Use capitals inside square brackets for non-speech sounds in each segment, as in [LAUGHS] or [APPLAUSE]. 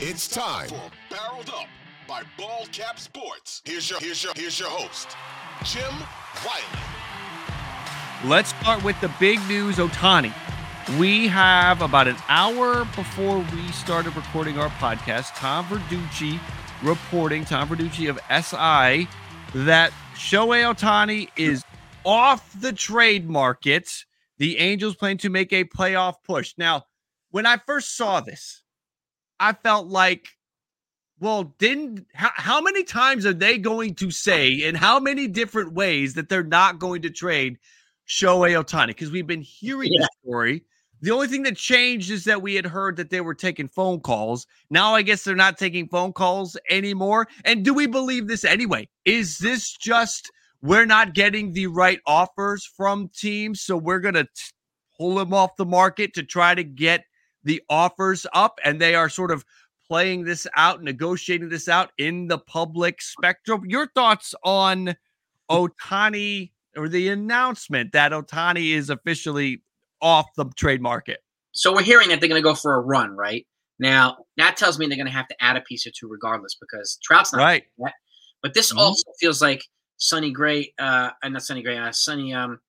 It's time for Barreled Up by Ball Cap Sports. Here's your here's your here's your host, Jim Wiley. Let's start with the big news, Ohtani. We have about an hour before we started recording our podcast, Tom Verducci reporting, Tom Verducci of SI, that Shohei Ohtani is off the trade market. The Angels plan to make a playoff push. Now, when I first saw this, I felt like, well, didn't how, how many times are they going to say in how many different ways that they're not going to trade Shohei Ohtani? Because we've been hearing yeah. the story. The only thing that changed is that we had heard that they were taking phone calls. Now I guess they're not taking phone calls anymore. And do we believe this anyway? Is this just we're not getting the right offers from teams, so we're going to pull them off the market to try to get the offers up and they are sort of playing this out, negotiating this out in the public spectrum. Your thoughts on Ohtani or the announcement that Ohtani is officially off the trade market? So we're hearing that they're going to go for a run, right? Now, that tells me they're going to have to add a piece or two regardless because Trout's not right. Yet. But this mm-hmm. also feels like Sonny Gray, uh, not Sonny Gray, uh, Sonny um,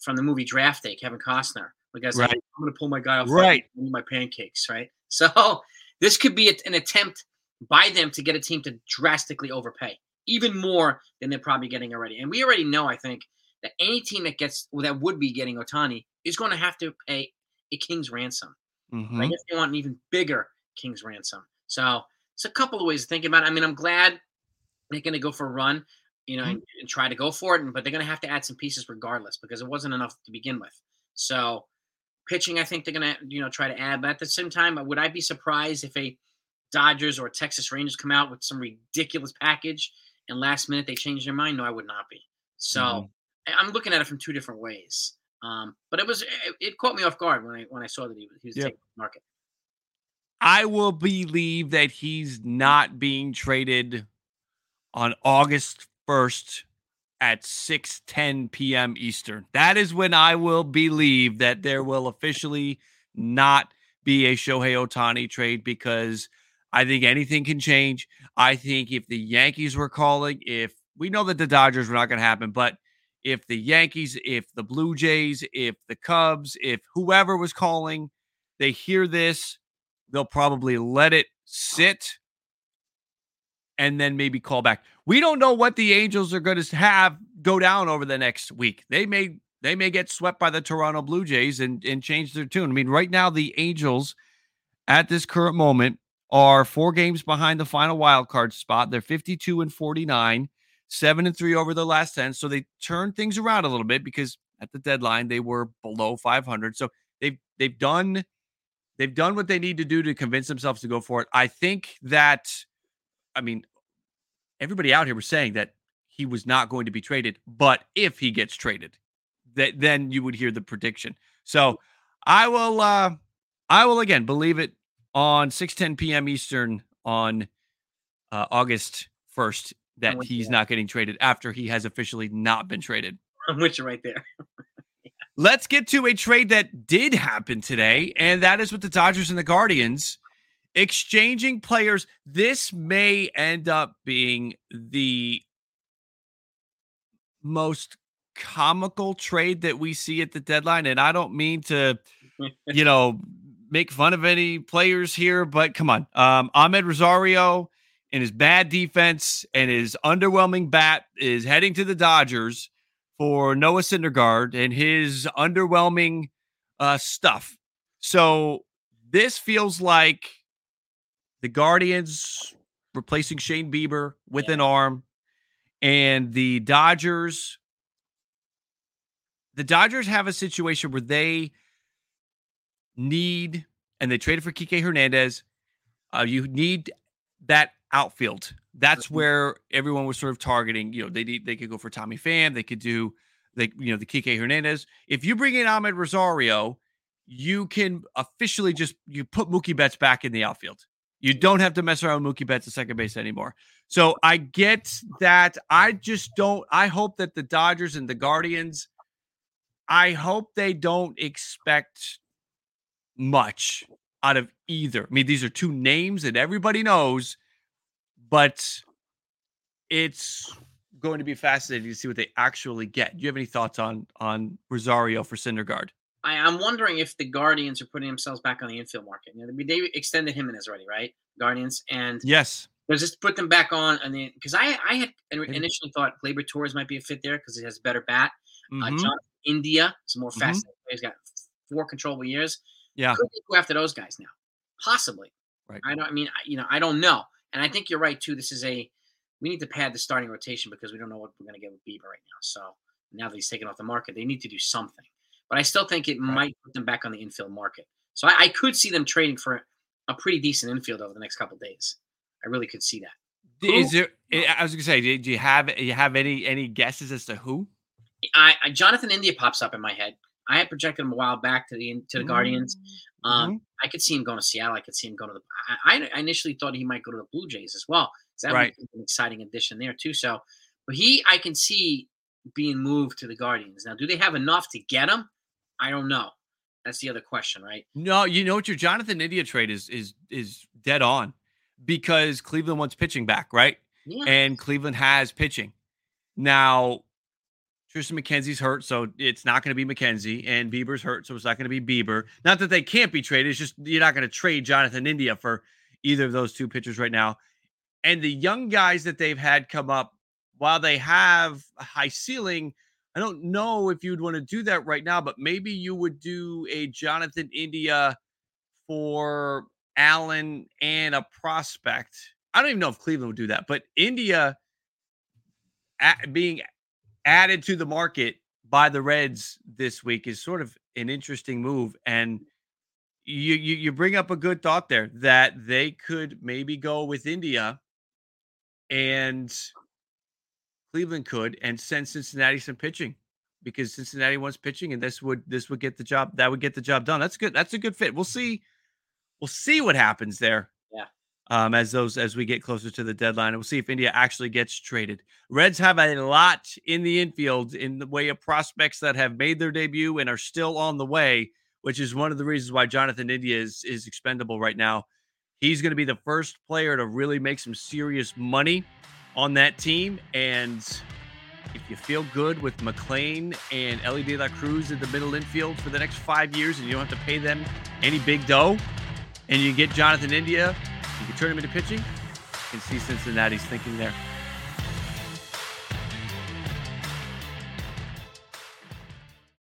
from the movie Draft Day, Kevin Costner. Like I said, right. I'm going to pull my guy off. Right. My pancakes. Right. [LAUGHS] So this could be an attempt by them to get a team to drastically overpay, even more than they're probably getting already. And we already know, I think, that any team that gets that would be getting Ohtani is going to have to pay a king's ransom. Mm-hmm. I guess they want an even bigger king's ransom. So it's a couple of ways to think about it. I mean, I'm glad they're going to go for a run, you know, mm-hmm. and, and, try to go for it, but they're going to have to add some pieces regardless because it wasn't enough to begin with. So Pitching, I think they're going to, you know, try to add. But at the same time, would I be surprised if a Dodgers or Texas Rangers come out with some ridiculous package and last minute they change their mind? No, I would not be. So mm-hmm. I'm looking at it from two different ways. Um, but it was it, it, caught me off guard when I when I saw that he, he was yep. taking the market. I will believe that he's not being traded on August 1st at 6:10 p.m. Eastern. That is when I will believe that there will officially not be a Shohei Ohtani trade because I think anything can change. I think if the Yankees were calling, if we know that the Dodgers were not going to happen, but if the Yankees, if the Blue Jays, if the Cubs, if whoever was calling, they hear this, they'll probably let it sit and then maybe call back. We don't know what the Angels are going to have go down over the next week. They may they may get swept by the Toronto Blue Jays and and change their tune. I mean, right now the Angels at this current moment are four games behind the final wild card spot. They're 52 and 49, 7 and 3 over the last 10. So they turned things around a little bit because at the deadline they were below 500. So they've they've done they've done what they need to do to convince themselves to go for it. I think that I mean everybody out here was saying that he was not going to be traded, but if he gets traded, that then you would hear the prediction. So I will uh I will again believe it on 6:10 p.m. Eastern on uh, August 1st that he's not getting traded after he has officially not been traded. I'm with you right there. [LAUGHS] Let's get to a trade that did happen today, and that is with the Dodgers and the Guardians exchanging players. This may end up being the most comical trade that we see at the deadline. And I don't mean to, [LAUGHS] you know, make fun of any players here, but come on. Um, Amed Rosario and his bad defense and his underwhelming bat is heading to the Dodgers for Noah Syndergaard and his underwhelming uh, stuff. So this feels like the Guardians replacing Shane Bieber with yeah. an arm, and the Dodgers. The Dodgers have a situation where they need, and they traded for Kike Hernandez. Uh, you need that outfield. That's where everyone was sort of targeting. You know, they need, they could go for Tommy Pham. They could do, they you know, the Kike Hernandez. If you bring in Amed Rosario, you can officially just you put Mookie Betts back in the outfield. You don't have to mess around with Mookie Betts at second base anymore. So I get that. I just don't. I hope that the Dodgers and the Guardians, I hope they don't expect much out of either. I mean, these are two names that everybody knows, but it's going to be fascinating to see what they actually get. Do you have any thoughts on on Rosario for Syndergaard? I, am wondering if the Guardians are putting themselves back on the infield market. You know, they extended Giménez already, right? Guardians and yes, does this put them back on? And then because I I had initially thought Gleyber Torres might be a fit there because he has a better bat. Uh, mm-hmm. Uh, John India is more fast. Mm-hmm. He's got four controllable years. Yeah, could go after those guys now, possibly. Right. I don't. I mean, you know, I don't know. And I think you're right too. This is a we need to pad the starting rotation because we don't know what we're going to get with Bieber right now. So now that he's taken off the market, they need to do something. But I still think it right. might put them back on the infield market. So I, I, could see them trading for a pretty decent infield over the next couple days. I really could see that. Is there? I was going to say, do you have do you have any any guesses as to who? I, I, Jonathan India pops up in my head. I had projected him a while back to the to the Guardians. Mm-hmm. Um, mm-hmm. I could see him going to Seattle. I could see him going to the. I, I initially thought he might go to the Blue Jays as well. So that right. an exciting addition there too. So, but he, I can see being moved to the Guardians. Now, do they have enough to get him? I don't know. That's the other question, right? No, you know what your Jonathan India trade is is is dead on because Cleveland wants pitching back, right? Yeah. And Cleveland has pitching. Now, Triston McKenzie's hurt, so it's not going to be McKenzie, and Bieber's hurt, so it's not going to be Bieber. Not that they can't be traded; it's just you're not going to trade Jonathan India for either of those two pitchers right now. And the young guys that they've had come up, while they have a high ceiling, I don't know if you'd want to do that right now, but maybe you would do a Jonathan India for Allen and a prospect. I don't even know if Cleveland would do that, but India being added to the market by the Reds this week is sort of an interesting move. And you, you, you bring up a good thought there that they could maybe go with India and Cleveland could and send Cincinnati some pitching because Cincinnati wants pitching and this would this would get the job that would get the job done. That's good. That's a good fit. We'll see. We'll see what happens there. Yeah. Um, as those as we get closer to the deadline, and we'll see if India actually gets traded. Reds have a lot in the infield in the way of prospects that have made their debut and are still on the way, which is one of the reasons why Jonathan India is is expendable right now. He's going to be the first player to really make some serious money on that team. And if you feel good with McLain and Elly De La Cruz in the middle infield for the next five years and you don't have to pay them any big dough, and you get Jonathan India, you can turn him into pitching, you can see Cincinnati's thinking there.